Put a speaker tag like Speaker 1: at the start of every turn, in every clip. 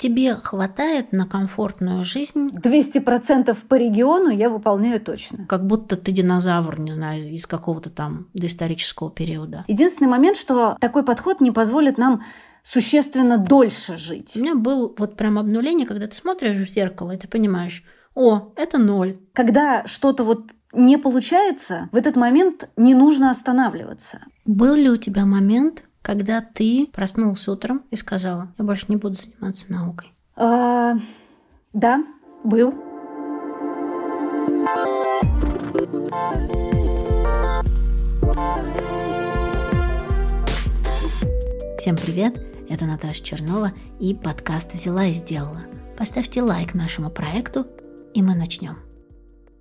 Speaker 1: Тебе хватает на комфортную жизнь?
Speaker 2: 200% по региону я выполняю точно.
Speaker 1: Как будто ты динозавр, не знаю, из какого-то там доисторического периода.
Speaker 2: Единственный момент, что такой подход не позволит нам существенно дольше жить.
Speaker 1: У меня был вот прям обнуление, когда ты смотришь в зеркало, и ты понимаешь, о, это ноль.
Speaker 2: Когда что-то вот не получается, в этот момент не нужно останавливаться.
Speaker 1: Был ли у тебя момент, когда ты проснулся утром и сказала, я больше не буду заниматься наукой?
Speaker 2: А, да, был.
Speaker 1: Всем привет, это Наташа Чернова и подкаст «Взяла и сделала». Поставьте лайк нашему проекту, и мы начнем.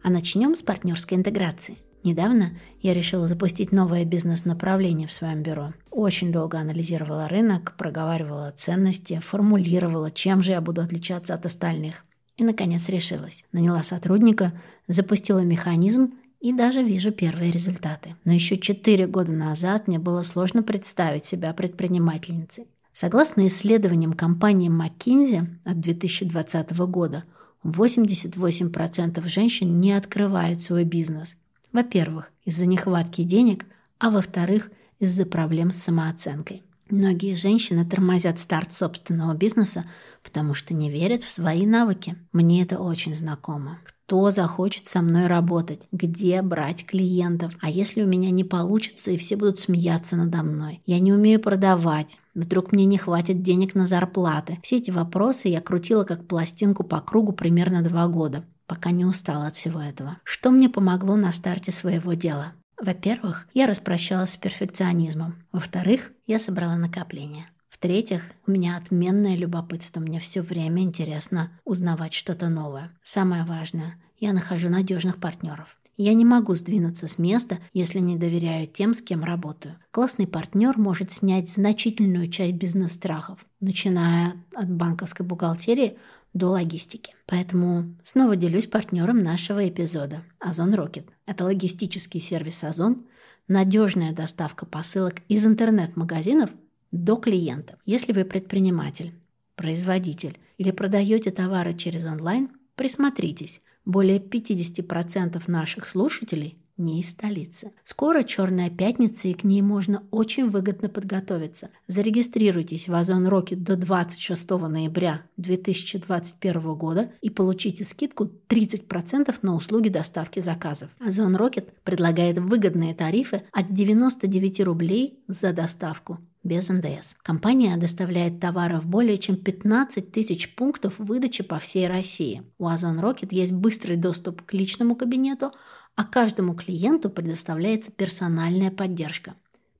Speaker 1: А начнем с партнерской интеграции – Недавно я решила запустить новое бизнес-направление в своем бюро. Очень долго анализировала рынок, проговаривала ценности, формулировала, чем же я буду отличаться от остальных. И, наконец, решилась. Наняла сотрудника, запустила механизм и даже вижу первые результаты. Но еще четыре года назад мне было сложно представить себя предпринимательницей. Согласно исследованиям компании McKinsey от 2020 года, 88% женщин не открывают свой бизнес – во-первых, из-за нехватки денег, а во-вторых, из-за проблем с самооценкой. Многие женщины тормозят старт собственного бизнеса, потому что не верят в свои навыки. Мне это очень знакомо. Кто захочет со мной работать? Где брать клиентов? А если у меня не получится и все будут смеяться надо мной? Я не умею продавать. Вдруг мне не хватит денег на зарплаты? Все эти вопросы я крутила как пластинку по кругу примерно два года пока не устала от всего этого. Что мне помогло на старте своего дела? Во-первых, я распрощалась с перфекционизмом. Во-вторых, я собрала накопления. В-третьих, у меня отменное любопытство. Мне все время интересно узнавать что-то новое. Самое важное, я нахожу надежных партнеров. Я не могу сдвинуться с места, если не доверяю тем, с кем работаю. Классный партнер может снять значительную часть бизнес-страхов, начиная от банковской бухгалтерии до логистики. Поэтому снова делюсь партнером нашего эпизода – Озон Рокет. Это логистический сервис Озон, надежная доставка посылок из интернет-магазинов до клиентов. Если вы предприниматель, производитель или продаете товары через онлайн, присмотритесь. Более 50% наших слушателей не из столицы. Скоро Черная пятница, и к ней можно очень выгодно подготовиться. Зарегистрируйтесь в Озон Рокет до 26 ноября 2021 года и получите скидку 30% на услуги доставки заказов. Озон Рокет предлагает выгодные тарифы от 99 рублей за доставку без НДС. Компания доставляет товары в более чем 15 тысяч пунктов выдачи по всей России. У Озон Рокет есть быстрый доступ к личному кабинету, а каждому клиенту предоставляется персональная поддержка.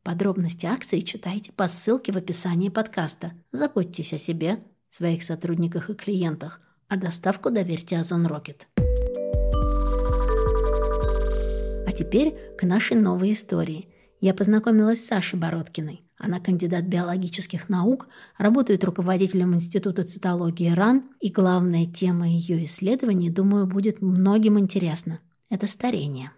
Speaker 1: Подробности акции читайте по ссылке в описании подкаста. Заботьтесь о себе, своих сотрудниках и клиентах, а доставку доверьте Озон Рокет. А теперь к нашей новой истории. Я познакомилась с Сашей Бородкиной. Она кандидат биологических наук, работает руководителем Института цитологии РАН, и главная тема ее исследований, думаю, будет многим интересна – это старение.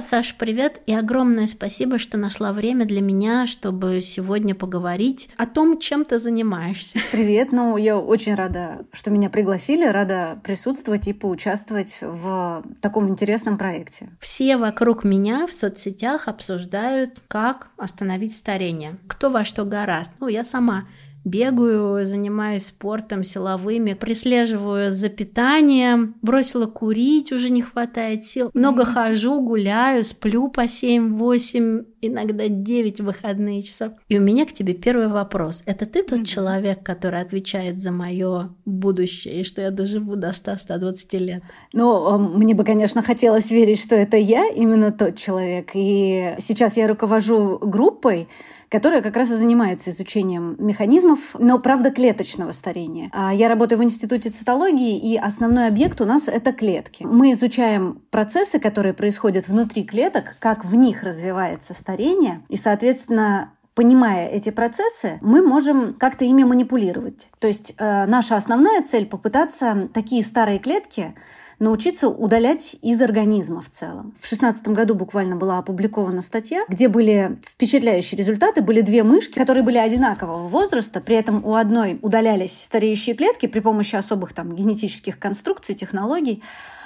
Speaker 1: Саша, привет и огромное спасибо, что нашла время для меня, чтобы сегодня поговорить о том, чем ты занимаешься.
Speaker 2: Привет, ну я очень рада, что меня пригласили, рада присутствовать и поучаствовать в таком интересном проекте.
Speaker 1: Все вокруг меня в соцсетях обсуждают, как остановить старение. Кто во что гораст. Ну, я сама бегаю, занимаюсь спортом силовыми, прислеживаю за питанием, бросила курить, уже не хватает сил. Много хожу, гуляю, сплю по 7-8, иногда 9 выходные часов. И у меня к тебе первый вопрос. Это ты тот человек, который отвечает за мое будущее, и что я доживу до 100-120 лет?
Speaker 2: Ну, мне бы, конечно, хотелось верить, что это я именно тот человек. И сейчас я руковожу группой, которая как раз и занимается изучением механизмов, но, правда, клеточного старения. А я работаю в Институте цитологии, и основной объект у нас — это клетки. Мы изучаем процессы, которые происходят внутри клеток, как в них развивается старение, и, соответственно, понимая эти процессы, мы можем как-то ими манипулировать. То есть э, наша основная цель попытаться такие старые клетки научиться удалять из организма в целом. В шестнадцатом году буквально была опубликована статья, где были впечатляющие результаты. Были две мышки, которые были одинакового возраста, при этом у одной удалялись стареющие клетки при помощи особых там генетических конструкций, технологий,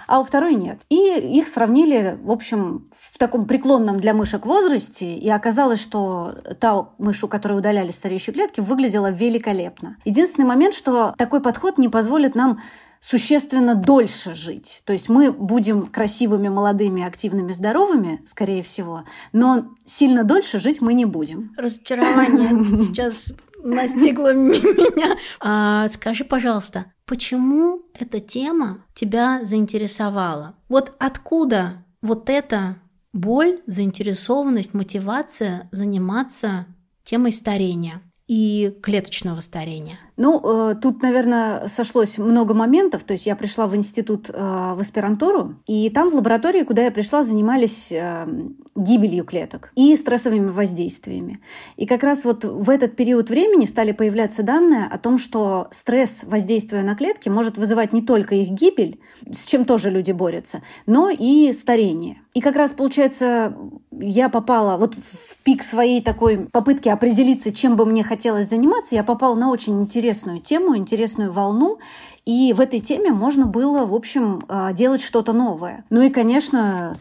Speaker 2: а у второй нет. И их сравнили, в общем, в таком преклонном для мышек возрасте, и оказалось, что та мышь, у которой удаляли стареющие клетки, выглядела великолепно. Единственный момент, что такой подход не позволит нам существенно дольше жить. То есть мы будем красивыми, молодыми, активными, здоровыми, скорее всего, но сильно дольше жить мы не будем.
Speaker 1: Разочарование сейчас настигло меня. А, скажи, пожалуйста, почему эта тема тебя заинтересовала? Вот откуда вот эта боль, заинтересованность, мотивация заниматься темой старения и клеточного старения?
Speaker 2: Ну, э, тут, наверное, сошлось много моментов. То есть я пришла в институт э, в аспирантуру, и там в лаборатории, куда я пришла, занимались э, гибелью клеток и стрессовыми воздействиями. И как раз вот в этот период времени стали появляться данные о том, что стресс, воздействуя на клетки, может вызывать не только их гибель, с чем тоже люди борются, но и старение. И как раз, получается, я попала вот в пик своей такой попытки определиться, чем бы мне хотелось заниматься, я попала на очень интересную тему, интересную волну, и в этой теме можно было, в общем, а, делать что-то новое. Ну и, конечно,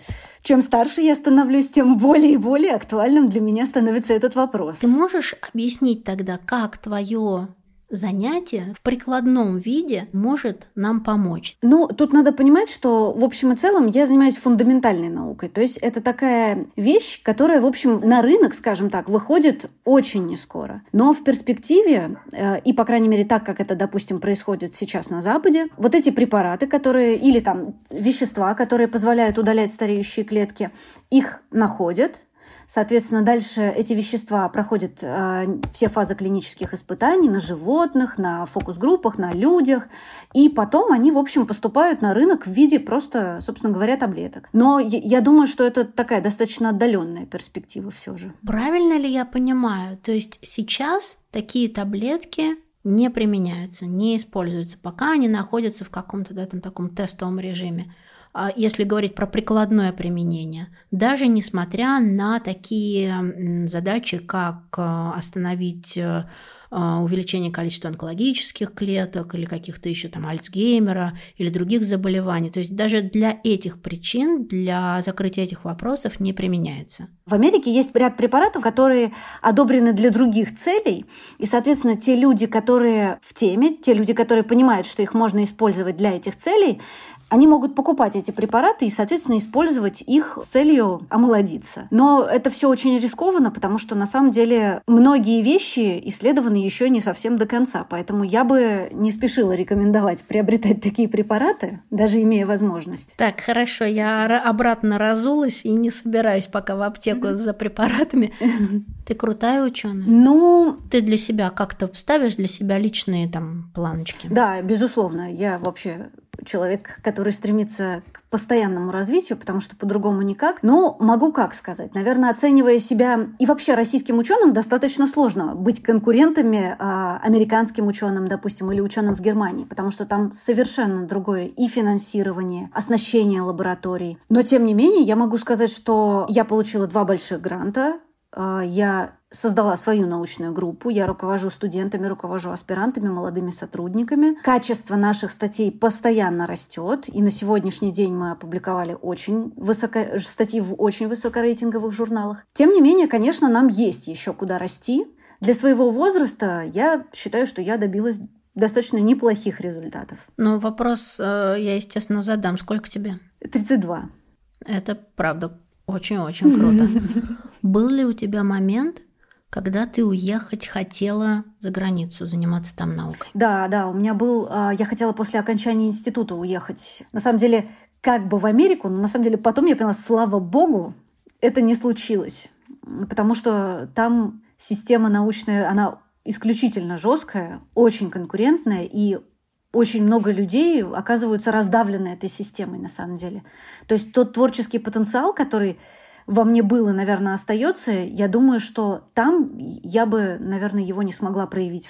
Speaker 2: чем старше я становлюсь, тем более и более актуальным для меня становится этот вопрос.
Speaker 1: Ты можешь объяснить тогда, как твое занятие в прикладном виде может нам помочь?
Speaker 2: Ну, тут надо понимать, что в общем и целом я занимаюсь фундаментальной наукой. То есть это такая вещь, которая, в общем, на рынок, скажем так, выходит очень не скоро. Но в перспективе, э, и, по крайней мере, так, как это, допустим, происходит сейчас на Западе, вот эти препараты, которые, или там вещества, которые позволяют удалять стареющие клетки, их находят, Соответственно, дальше эти вещества проходят э, все фазы клинических испытаний на животных, на фокус-группах, на людях. И потом они, в общем, поступают на рынок в виде просто, собственно говоря, таблеток. Но я думаю, что это такая достаточно отдаленная перспектива все же.
Speaker 1: Правильно ли я понимаю? То есть сейчас такие таблетки не применяются, не используются, пока они находятся в каком-то да, там, таком тестовом режиме. А если говорить про прикладное применение, даже несмотря на такие задачи, как э, остановить э, э, увеличение количества онкологических клеток или каких-то еще там Альцгеймера или других заболеваний. То есть даже для этих причин, для закрытия этих вопросов не применяется.
Speaker 2: В Америке есть ряд препаратов, которые одобрены для других целей, и, соответственно, те люди, которые в теме, те люди, которые понимают, что их можно использовать для этих целей, они могут покупать эти препараты и, соответственно, использовать их с целью омолодиться. Но это все очень рискованно, потому что на самом деле многие вещи исследованы еще не совсем до конца. Поэтому я бы не спешила рекомендовать приобретать такие препараты, даже имея возможность.
Speaker 1: Так, хорошо, я обратно разулась и не собираюсь пока в аптеку за препаратами. Ты крутая ученая?
Speaker 2: Ну,
Speaker 1: ты для себя как-то ставишь для себя личные там планочки?
Speaker 2: Да, безусловно. Я вообще человек, который стремится к постоянному развитию, потому что по-другому никак. Но могу как сказать, наверное, оценивая себя и вообще российским ученым достаточно сложно быть конкурентами э, американским ученым, допустим, или ученым в Германии, потому что там совершенно другое и финансирование, оснащение лабораторий. Но тем не менее, я могу сказать, что я получила два больших гранта я создала свою научную группу, я руковожу студентами, руковожу аспирантами, молодыми сотрудниками. Качество наших статей постоянно растет, и на сегодняшний день мы опубликовали очень высоко... статьи в очень высокорейтинговых журналах. Тем не менее, конечно, нам есть еще куда расти. Для своего возраста я считаю, что я добилась достаточно неплохих результатов.
Speaker 1: Ну, вопрос э, я, естественно, задам. Сколько тебе?
Speaker 2: 32.
Speaker 1: Это правда очень-очень круто. Был ли у тебя момент, когда ты уехать хотела за границу, заниматься там наукой?
Speaker 2: Да, да, у меня был... А, я хотела после окончания института уехать. На самом деле, как бы в Америку, но на самом деле потом я поняла, слава богу, это не случилось. Потому что там система научная, она исключительно жесткая, очень конкурентная, и очень много людей оказываются раздавлены этой системой на самом деле. То есть тот творческий потенциал, который во мне был и, наверное, остается, я думаю, что там я бы, наверное, его не смогла проявить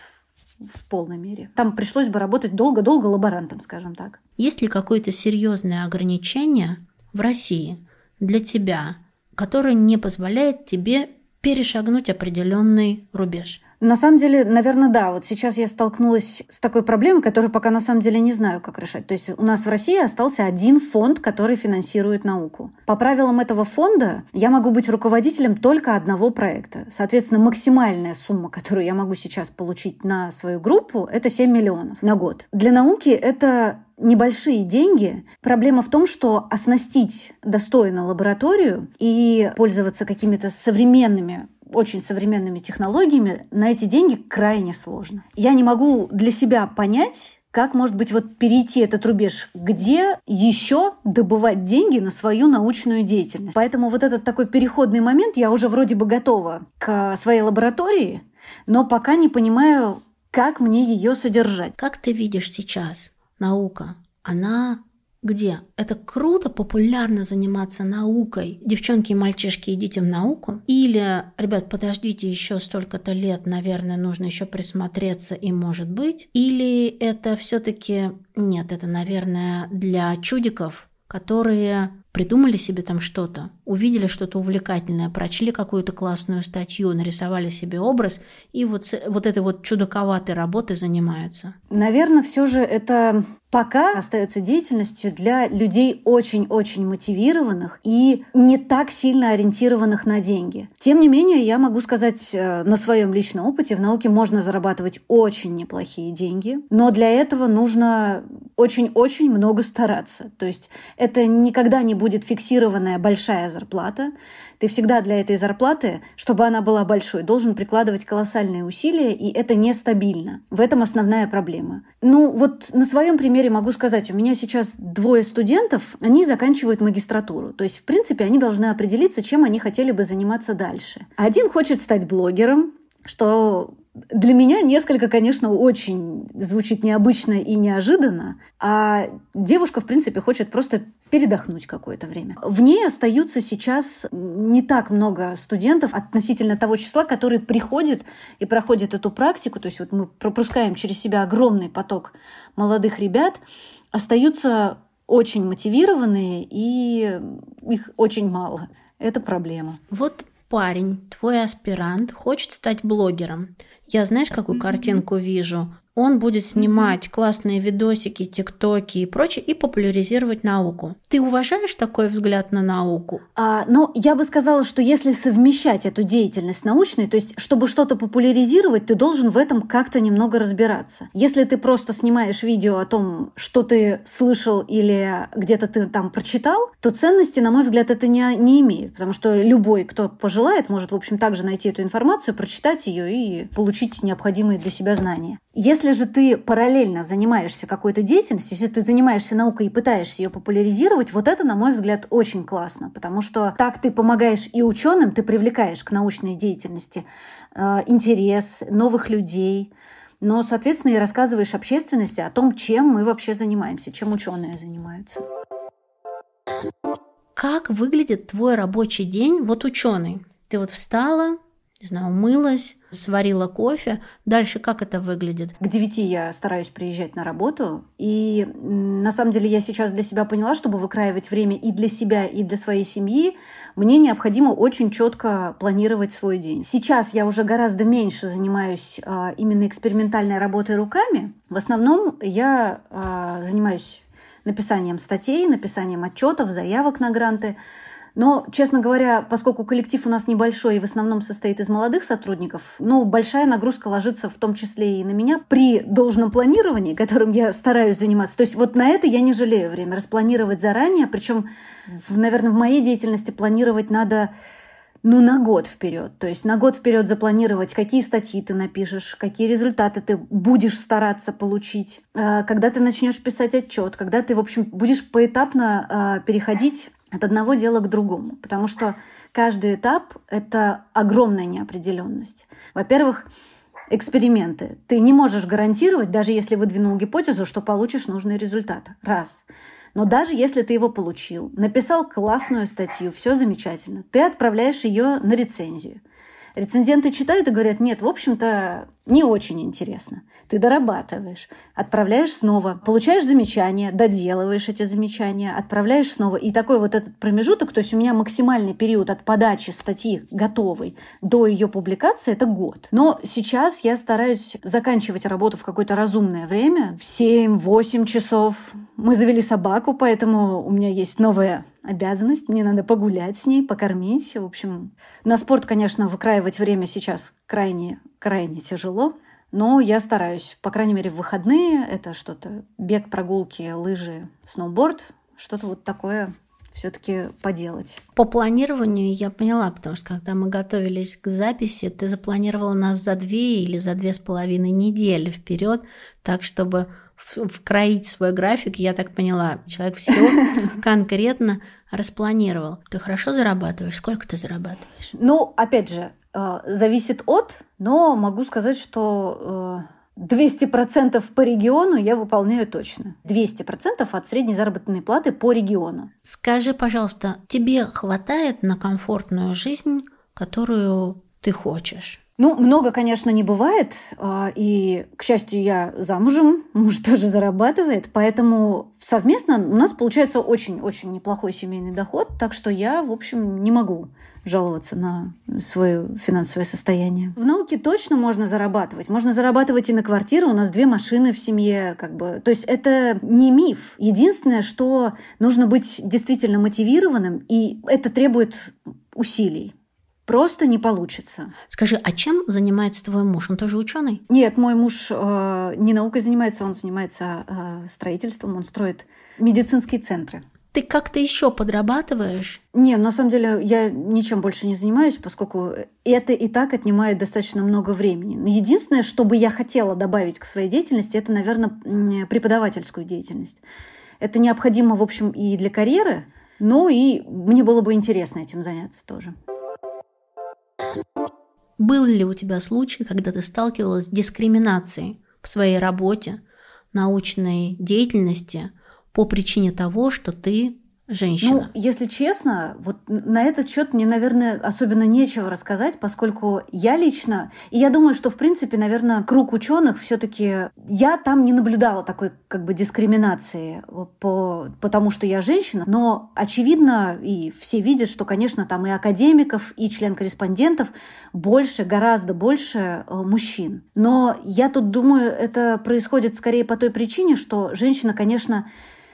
Speaker 2: в полной мере. Там пришлось бы работать долго-долго лаборантом, скажем так.
Speaker 1: Есть ли какое-то серьезное ограничение в России для тебя, которое не позволяет тебе перешагнуть определенный рубеж?
Speaker 2: На самом деле, наверное, да. Вот сейчас я столкнулась с такой проблемой, которую пока на самом деле не знаю, как решать. То есть у нас в России остался один фонд, который финансирует науку. По правилам этого фонда я могу быть руководителем только одного проекта. Соответственно, максимальная сумма, которую я могу сейчас получить на свою группу, это 7 миллионов на год. Для науки это небольшие деньги. Проблема в том, что оснастить достойно лабораторию и пользоваться какими-то современными очень современными технологиями, на эти деньги крайне сложно. Я не могу для себя понять, как, может быть, вот перейти этот рубеж, где еще добывать деньги на свою научную деятельность. Поэтому вот этот такой переходный момент, я уже вроде бы готова к своей лаборатории, но пока не понимаю, как мне ее содержать.
Speaker 1: Как ты видишь сейчас наука? Она где это круто, популярно заниматься наукой. Девчонки и мальчишки, идите в науку. Или, ребят, подождите еще столько-то лет, наверное, нужно еще присмотреться и может быть. Или это все-таки, нет, это, наверное, для чудиков, которые придумали себе там что-то, увидели что-то увлекательное, прочли какую-то классную статью, нарисовали себе образ и вот, вот этой вот чудаковатой работой занимаются.
Speaker 2: Наверное, все же это пока остается деятельностью для людей очень-очень мотивированных и не так сильно ориентированных на деньги. Тем не менее, я могу сказать э, на своем личном опыте, в науке можно зарабатывать очень неплохие деньги, но для этого нужно очень-очень много стараться. То есть это никогда не будет фиксированная большая зарплата. Ты всегда для этой зарплаты, чтобы она была большой, должен прикладывать колоссальные усилия, и это нестабильно. В этом основная проблема. Ну, вот на своем примере могу сказать, у меня сейчас двое студентов, они заканчивают магистратуру. То есть, в принципе, они должны определиться, чем они хотели бы заниматься дальше. Один хочет стать блогером, что для меня несколько, конечно, очень звучит необычно и неожиданно, а девушка, в принципе, хочет просто передохнуть какое-то время. В ней остаются сейчас не так много студентов относительно того числа, которые приходят и проходят эту практику. То есть вот мы пропускаем через себя огромный поток молодых ребят, остаются очень мотивированные, и их очень мало. Это проблема.
Speaker 1: Вот парень, твой аспирант, хочет стать блогером. Я знаешь, какую картинку вижу? Он будет снимать классные видосики, тиктоки и прочее и популяризировать науку. Ты уважаешь такой взгляд на науку?
Speaker 2: А, ну, я бы сказала, что если совмещать эту деятельность научной, то есть чтобы что-то популяризировать, ты должен в этом как-то немного разбираться. Если ты просто снимаешь видео о том, что ты слышал или где-то ты там прочитал, то ценности, на мой взгляд, это не, не имеет, потому что любой, кто пожелает, может, в общем, также найти эту информацию, прочитать ее и получить необходимые для себя знания. Если же ты параллельно занимаешься какой-то деятельностью, если ты занимаешься наукой и пытаешься ее популяризировать, вот это, на мой взгляд, очень классно, потому что так ты помогаешь и ученым, ты привлекаешь к научной деятельности э, интерес новых людей, но, соответственно, и рассказываешь общественности о том, чем мы вообще занимаемся, чем ученые занимаются.
Speaker 1: Как выглядит твой рабочий день, вот ученый? Ты вот встала, не знаю, умылась, сварила кофе. Дальше как это выглядит?
Speaker 2: К девяти я стараюсь приезжать на работу. И на самом деле я сейчас для себя поняла, чтобы выкраивать время и для себя, и для своей семьи, мне необходимо очень четко планировать свой день. Сейчас я уже гораздо меньше занимаюсь а, именно экспериментальной работой руками. В основном я а, занимаюсь написанием статей, написанием отчетов, заявок на гранты. Но, честно говоря, поскольку коллектив у нас небольшой и в основном состоит из молодых сотрудников, ну, большая нагрузка ложится в том числе и на меня при должном планировании, которым я стараюсь заниматься. То есть вот на это я не жалею время. Распланировать заранее, причем, наверное, в моей деятельности планировать надо ну, на год вперед. То есть на год вперед запланировать, какие статьи ты напишешь, какие результаты ты будешь стараться получить, э, когда ты начнешь писать отчет, когда ты, в общем, будешь поэтапно э, переходить от одного дела к другому, потому что каждый этап — это огромная неопределенность. Во-первых, эксперименты. Ты не можешь гарантировать, даже если выдвинул гипотезу, что получишь нужный результат. Раз. Но даже если ты его получил, написал классную статью, все замечательно, ты отправляешь ее на рецензию. Рецензенты читают и говорят, нет, в общем-то, не очень интересно. Ты дорабатываешь, отправляешь снова, получаешь замечания, доделываешь эти замечания, отправляешь снова. И такой вот этот промежуток, то есть у меня максимальный период от подачи статьи готовой до ее публикации – это год. Но сейчас я стараюсь заканчивать работу в какое-то разумное время, в 7-8 часов. Мы завели собаку, поэтому у меня есть новая обязанность. Мне надо погулять с ней, покормить. В общем, на спорт, конечно, выкраивать время сейчас крайне, крайне тяжело. Но я стараюсь, по крайней мере, в выходные это что-то бег, прогулки, лыжи, сноуборд, что-то вот такое все-таки поделать.
Speaker 1: По планированию я поняла, потому что когда мы готовились к записи, ты запланировала нас за две или за две с половиной недели вперед, так чтобы вкроить свой график, я так поняла, человек все конкретно распланировал. Ты хорошо зарабатываешь? Сколько ты зарабатываешь?
Speaker 2: Ну, опять же, э, зависит от, но могу сказать, что 200% э, по региону я выполняю точно. 200% от средней заработной платы по региону.
Speaker 1: Скажи, пожалуйста, тебе хватает на комфортную жизнь, которую ты хочешь?
Speaker 2: Ну, много, конечно, не бывает. А, и, к счастью, я замужем, муж тоже зарабатывает. Поэтому совместно у нас получается очень-очень неплохой семейный доход. Так что я, в общем, не могу жаловаться на свое финансовое состояние. В науке точно можно зарабатывать. Можно зарабатывать и на квартиру. У нас две машины в семье. Как бы. То есть это не миф. Единственное, что нужно быть действительно мотивированным, и это требует усилий просто не получится.
Speaker 1: Скажи, а чем занимается твой муж? Он тоже ученый?
Speaker 2: Нет, мой муж э, не наукой занимается, он занимается э, строительством, он строит медицинские центры.
Speaker 1: Ты как-то еще подрабатываешь?
Speaker 2: Не, на самом деле я ничем больше не занимаюсь, поскольку это и так отнимает достаточно много времени. Но единственное, что бы я хотела добавить к своей деятельности, это, наверное, преподавательскую деятельность. Это необходимо, в общем, и для карьеры, но и мне было бы интересно этим заняться тоже.
Speaker 1: Был ли у тебя случай, когда ты сталкивалась с дискриминацией в своей работе, научной деятельности по причине того, что ты женщина.
Speaker 2: Ну, если честно, вот на этот счет мне, наверное, особенно нечего рассказать, поскольку я лично, и я думаю, что, в принципе, наверное, круг ученых все-таки я там не наблюдала такой как бы дискриминации по, потому что я женщина, но очевидно, и все видят, что, конечно, там и академиков, и член-корреспондентов больше, гораздо больше э, мужчин. Но я тут думаю, это происходит скорее по той причине, что женщина, конечно,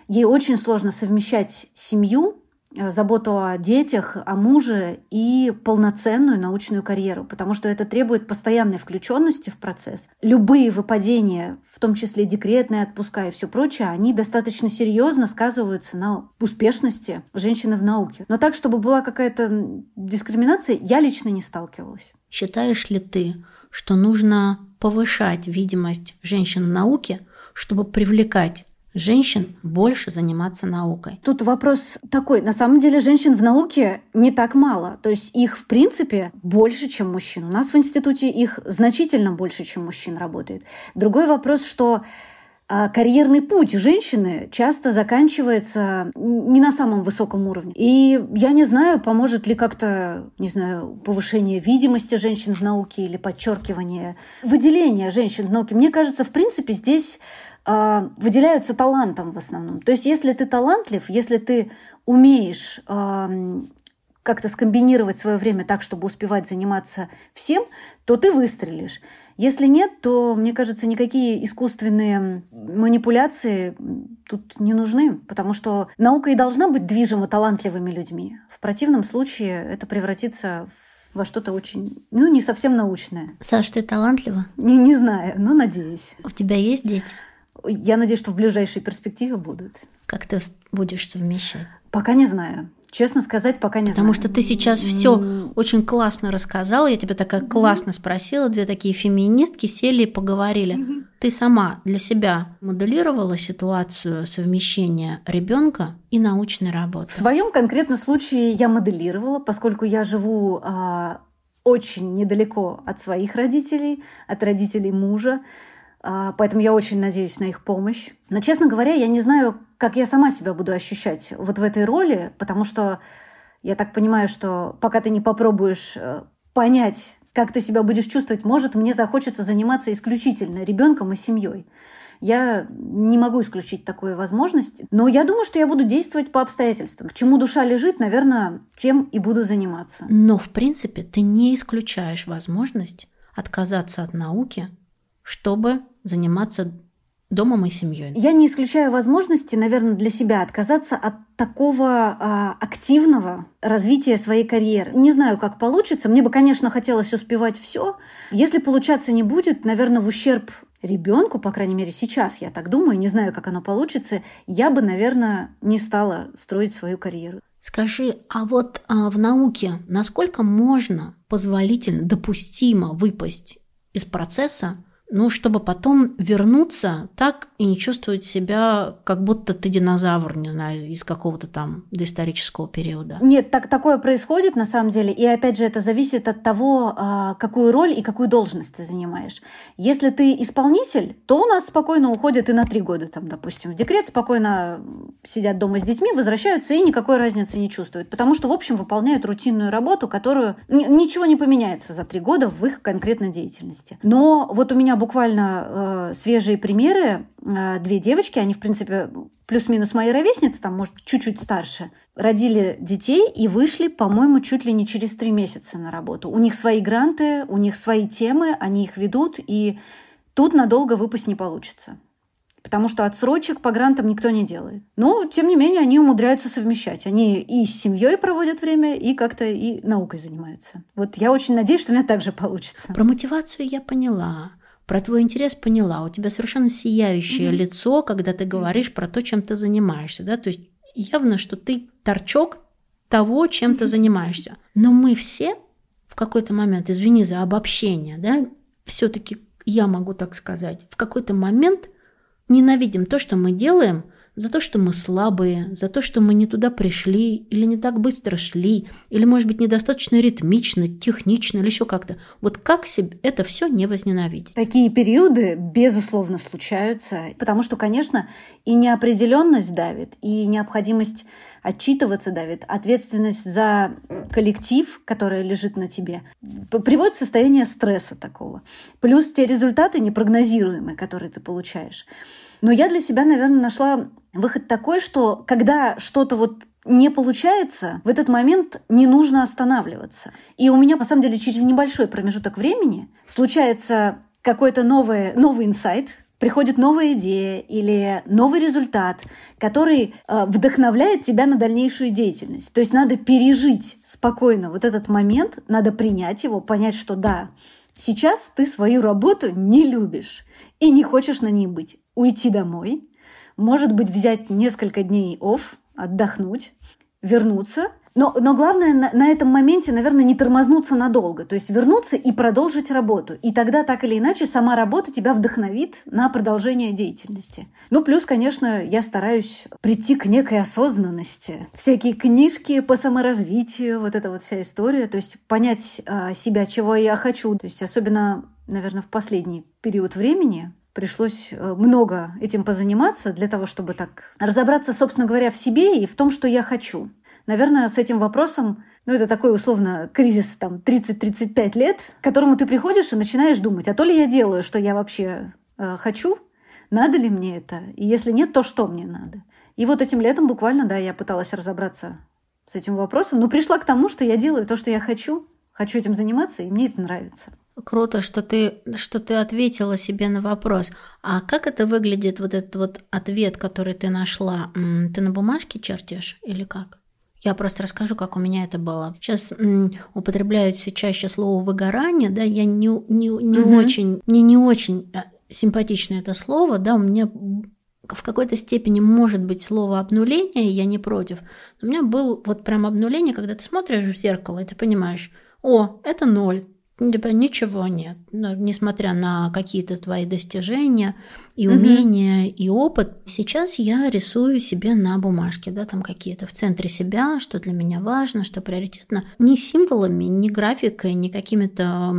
Speaker 2: Ей очень сложно совмещать семью, э, заботу о детях, о муже и полноценную научную карьеру, потому что это требует постоянной включенности в процесс. Любые выпадения, в том числе декретные отпуска и все прочее, они достаточно серьезно сказываются на успешности женщины в науке. Но так, чтобы была какая-то дискриминация, я лично не сталкивалась.
Speaker 1: Считаешь ли ты, что нужно повышать видимость женщин в науке, чтобы привлекать женщин больше заниматься наукой.
Speaker 2: Тут вопрос такой. На самом деле женщин в науке не так мало. То есть их, в принципе, больше, чем мужчин. У нас в институте их значительно больше, чем мужчин работает. Другой вопрос, что а, карьерный путь женщины часто заканчивается не на самом высоком уровне. И я не знаю, поможет ли как-то, не знаю, повышение видимости женщин в науке или подчеркивание выделения женщин в науке. Мне кажется, в принципе, здесь выделяются талантом в основном. То есть если ты талантлив, если ты умеешь как-то скомбинировать свое время так, чтобы успевать заниматься всем, то ты выстрелишь. Если нет, то, мне кажется, никакие искусственные манипуляции тут не нужны, потому что наука и должна быть движима талантливыми людьми. В противном случае это превратится во что-то очень, ну, не совсем научное.
Speaker 1: Саш, ты талантлива?
Speaker 2: Не, не знаю, но надеюсь.
Speaker 1: У тебя есть дети?
Speaker 2: Я надеюсь, что в ближайшей перспективе будут.
Speaker 1: Как ты будешь совмещать?
Speaker 2: Пока не знаю. Честно сказать, пока не
Speaker 1: Потому
Speaker 2: знаю.
Speaker 1: что ты сейчас все очень классно рассказала, я тебя такая классно спросила, две такие феминистки сели и поговорили. Ты сама для себя моделировала ситуацию совмещения ребенка и научной работы?
Speaker 2: В своем конкретном случае я моделировала, поскольку я живу а, очень недалеко от своих родителей, от родителей мужа. А, поэтому я очень надеюсь на их помощь. Но, честно говоря, я не знаю, как я сама себя буду ощущать вот в этой роли, потому что я так понимаю, что пока ты не попробуешь э, понять, как ты себя будешь чувствовать. Может, мне захочется заниматься исключительно ребенком и семьей. Я не могу исключить такую возможность, но я думаю, что я буду действовать по обстоятельствам. К чему душа лежит, наверное, тем и буду заниматься.
Speaker 1: Но, в принципе, ты не исключаешь возможность отказаться от науки, чтобы заниматься домом и семьей.
Speaker 2: Я не исключаю возможности, наверное, для себя отказаться от такого а, активного развития своей карьеры. Не знаю, как получится. Мне бы, конечно, хотелось успевать все. Если получаться не будет, наверное, в ущерб ребенку, по крайней мере, сейчас, я так думаю, не знаю, как оно получится, я бы, наверное, не стала строить свою карьеру.
Speaker 1: Скажи, а вот а, в науке насколько можно позволительно, допустимо выпасть из процесса ну, чтобы потом вернуться так и не чувствовать себя, как будто ты динозавр, не знаю, из какого-то там доисторического периода.
Speaker 2: Нет, так, такое происходит на самом деле. И опять же, это зависит от того, а, какую роль и какую должность ты занимаешь. Если ты исполнитель, то у нас спокойно уходят и на три года, там, допустим, в декрет, спокойно сидят дома с детьми, возвращаются и никакой разницы не чувствуют. Потому что, в общем, выполняют рутинную работу, которую ничего не поменяется за три года в их конкретной деятельности. Но вот у меня буквально э, свежие примеры. Э, две девочки, они, в принципе, плюс-минус мои ровесницы, там, может, чуть-чуть старше, родили детей и вышли, по-моему, чуть ли не через три месяца на работу. У них свои гранты, у них свои темы, они их ведут, и тут надолго выпасть не получится потому что отсрочек по грантам никто не делает. Но, тем не менее, они умудряются совмещать. Они и с семьей проводят время, и как-то и наукой занимаются. Вот я очень надеюсь, что у меня так же получится.
Speaker 1: Про мотивацию я поняла. Про твой интерес поняла. У тебя совершенно сияющее mm-hmm. лицо, когда ты говоришь про то, чем ты занимаешься. Да? То есть явно, что ты торчок того, чем mm-hmm. ты занимаешься. Но мы все в какой-то момент, извини за обобщение, да, все-таки я могу так сказать, в какой-то момент Ненавидим то, что мы делаем, за то, что мы слабые, за то, что мы не туда пришли, или не так быстро шли, или, может быть, недостаточно ритмично, технично, или еще как-то. Вот как себе это все не возненавидеть?
Speaker 2: Такие периоды, безусловно, случаются, потому что, конечно, и неопределенность давит, и необходимость отчитываться давит, ответственность за коллектив, который лежит на тебе, приводит в состояние стресса такого. Плюс те результаты непрогнозируемые, которые ты получаешь. Но я для себя, наверное, нашла выход такой, что когда что-то вот не получается, в этот момент не нужно останавливаться. И у меня, на самом деле, через небольшой промежуток времени случается какой-то новый, новый инсайт, приходит новая идея или новый результат, который э, вдохновляет тебя на дальнейшую деятельность. То есть надо пережить спокойно вот этот момент, надо принять его, понять, что да, сейчас ты свою работу не любишь и не хочешь на ней быть. Уйти домой, может быть, взять несколько дней офф, отдохнуть, вернуться – но, но главное на, на этом моменте, наверное, не тормознуться надолго. То есть вернуться и продолжить работу. И тогда так или иначе сама работа тебя вдохновит на продолжение деятельности. Ну, плюс, конечно, я стараюсь прийти к некой осознанности. Всякие книжки по саморазвитию, вот эта вот вся история. То есть понять а, себя, чего я хочу. То есть особенно, наверное, в последний период времени пришлось э, много этим позаниматься для того, чтобы так разобраться, собственно говоря, в себе и в том, что я хочу. Наверное, с этим вопросом, ну, это такой условно кризис там 30-35 лет, к которому ты приходишь и начинаешь думать, а то ли я делаю, что я вообще э, хочу, надо ли мне это, и если нет, то что мне надо. И вот этим летом буквально, да, я пыталась разобраться с этим вопросом, но пришла к тому, что я делаю то, что я хочу, хочу этим заниматься, и мне это нравится.
Speaker 1: Круто, что ты, что ты ответила себе на вопрос. А как это выглядит, вот этот вот ответ, который ты нашла? Ты на бумажке чертишь или как? Я просто расскажу, как у меня это было. Сейчас м, употребляют все чаще слово выгорание, да, я не, не, не угу. очень, мне не очень э, симпатично это слово, да, у меня в какой-то степени может быть слово обнуление, я не против. Но у меня был вот прям обнуление, когда ты смотришь в зеркало, и ты понимаешь, о, это ноль, Типа ничего нет. Но, несмотря на какие-то твои достижения и умения, mm и опыт, сейчас я рисую себе на бумажке, да, там какие-то в центре себя, что для меня важно, что приоритетно. Не символами, не графикой, не какими-то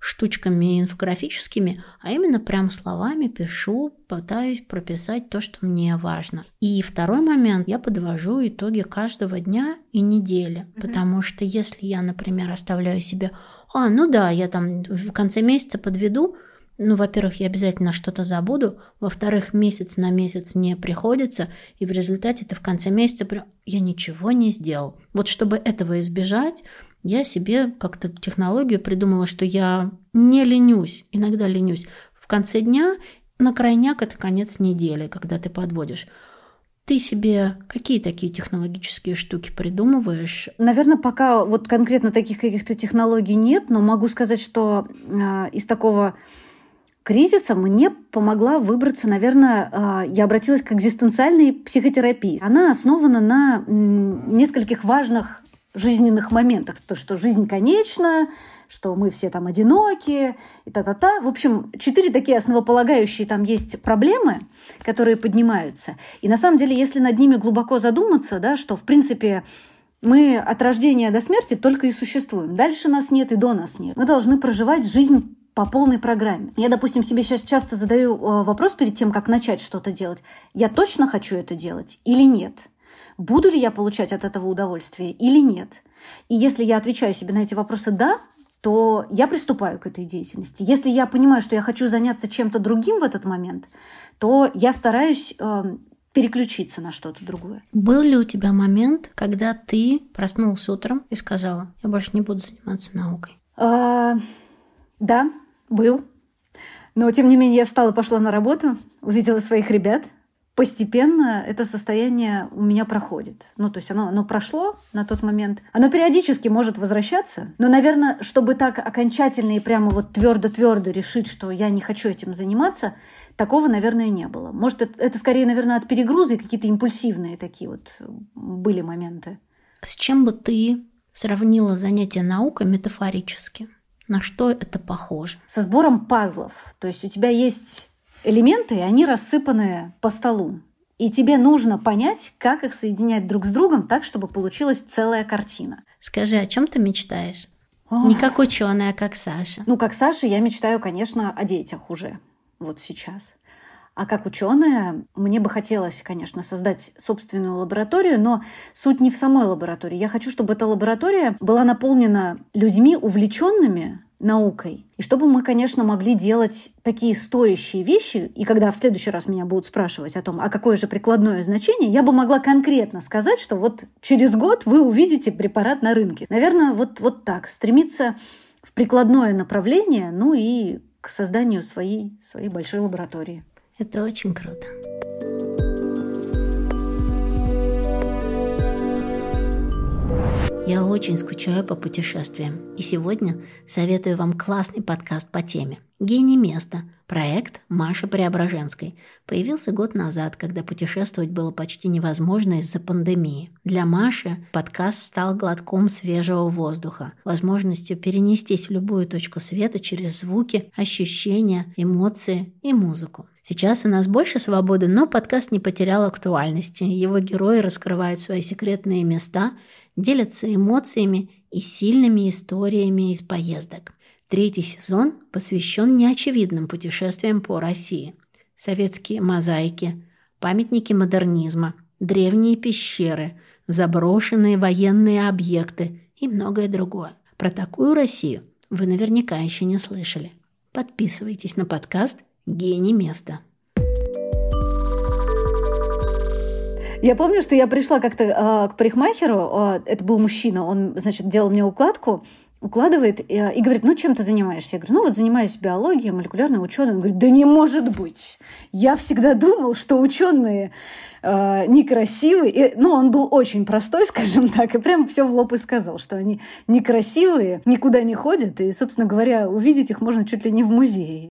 Speaker 1: штучками инфографическими, а именно прям словами пишу, пытаюсь прописать то, что мне важно. И второй момент, я подвожу итоги каждого дня и недели. Mm-hmm. Потому что если я, например, оставляю себе, а, ну да, я там в конце месяца подведу, ну, во-первых, я обязательно что-то забуду, во-вторых, месяц на месяц не приходится, и в результате ты в конце месяца я ничего не сделал. Вот чтобы этого избежать, я себе как-то технологию придумала, что я не ленюсь, иногда ленюсь. В конце дня на крайняк это конец недели, когда ты подводишь. Ты себе какие такие технологические штуки придумываешь?
Speaker 2: Наверное, пока вот конкретно таких каких-то технологий нет, но могу сказать, что э, из такого кризиса мне помогла выбраться, наверное, э, я обратилась к экзистенциальной психотерапии. Она основана на нескольких важных жизненных моментах. То, что жизнь конечна, что мы все там одинокие и та-та-та. В общем, четыре такие основополагающие там есть проблемы, которые поднимаются. И на самом деле, если над ними глубоко задуматься, да, что, в принципе, мы от рождения до смерти только и существуем. Дальше нас нет и до нас нет. Мы должны проживать жизнь по полной программе. Я, допустим, себе сейчас часто задаю э, вопрос перед тем, как начать что-то делать. Я точно хочу это делать или нет? Буду ли я получать от этого удовольствие или нет? И если я отвечаю себе на эти вопросы «да», то я приступаю к этой деятельности. Если я понимаю, что я хочу заняться чем-то другим в этот момент, то я стараюсь э, переключиться на что-то другое.
Speaker 1: Был ли у тебя момент, когда ты проснулся утром и сказала, я больше не буду заниматься наукой?
Speaker 2: А, да, был. Но, тем не менее, я встала, пошла на работу, увидела своих ребят, постепенно это состояние у меня проходит. Ну, то есть оно, оно прошло на тот момент. Оно периодически может возвращаться, но, наверное, чтобы так окончательно и прямо вот твердо-твердо решить, что я не хочу этим заниматься, такого, наверное, не было. Может, это, это скорее, наверное, от перегруза и какие-то импульсивные такие вот были моменты.
Speaker 1: С чем бы ты сравнила занятие наукой метафорически? На что это похоже?
Speaker 2: Со сбором пазлов. То есть у тебя есть элементы, они рассыпаны по столу. И тебе нужно понять, как их соединять друг с другом так, чтобы получилась целая картина.
Speaker 1: Скажи, о чем ты мечтаешь? Ох. Не как ученая, а как Саша.
Speaker 2: Ну, как Саша, я мечтаю, конечно, о детях уже. Вот сейчас. А как ученая, мне бы хотелось, конечно, создать собственную лабораторию, но суть не в самой лаборатории. Я хочу, чтобы эта лаборатория была наполнена людьми, увлеченными наукой. И чтобы мы, конечно, могли делать такие стоящие вещи, и когда в следующий раз меня будут спрашивать о том, а какое же прикладное значение, я бы могла конкретно сказать, что вот через год вы увидите препарат на рынке. Наверное, вот, вот так. Стремиться в прикладное направление, ну и к созданию своей, своей большой лаборатории.
Speaker 1: Это очень круто. Я очень скучаю по путешествиям, и сегодня советую вам классный подкаст по теме «Гений места» Проект Маши Преображенской появился год назад, когда путешествовать было почти невозможно из-за пандемии. Для Маши подкаст стал глотком свежего воздуха, возможностью перенестись в любую точку света через звуки, ощущения, эмоции и музыку. Сейчас у нас больше свободы, но подкаст не потерял актуальности. Его герои раскрывают свои секретные места делятся эмоциями и сильными историями из поездок. Третий сезон посвящен неочевидным путешествиям по России. Советские мозаики, памятники модернизма, древние пещеры, заброшенные военные объекты и многое другое. Про такую Россию вы наверняка еще не слышали. Подписывайтесь на подкаст «Гений места».
Speaker 2: Я помню, что я пришла как-то э, к парикмахеру, э, это был мужчина, он, значит, делал мне укладку, укладывает и, и говорит, ну, чем ты занимаешься? Я говорю, ну, вот занимаюсь биологией, молекулярной ученой. Он говорит, да не может быть. Я всегда думал, что ученые э, некрасивые. И, ну, он был очень простой, скажем так, и прям все в лоб и сказал, что они некрасивые, никуда не ходят, и, собственно говоря, увидеть их можно чуть ли не в музее.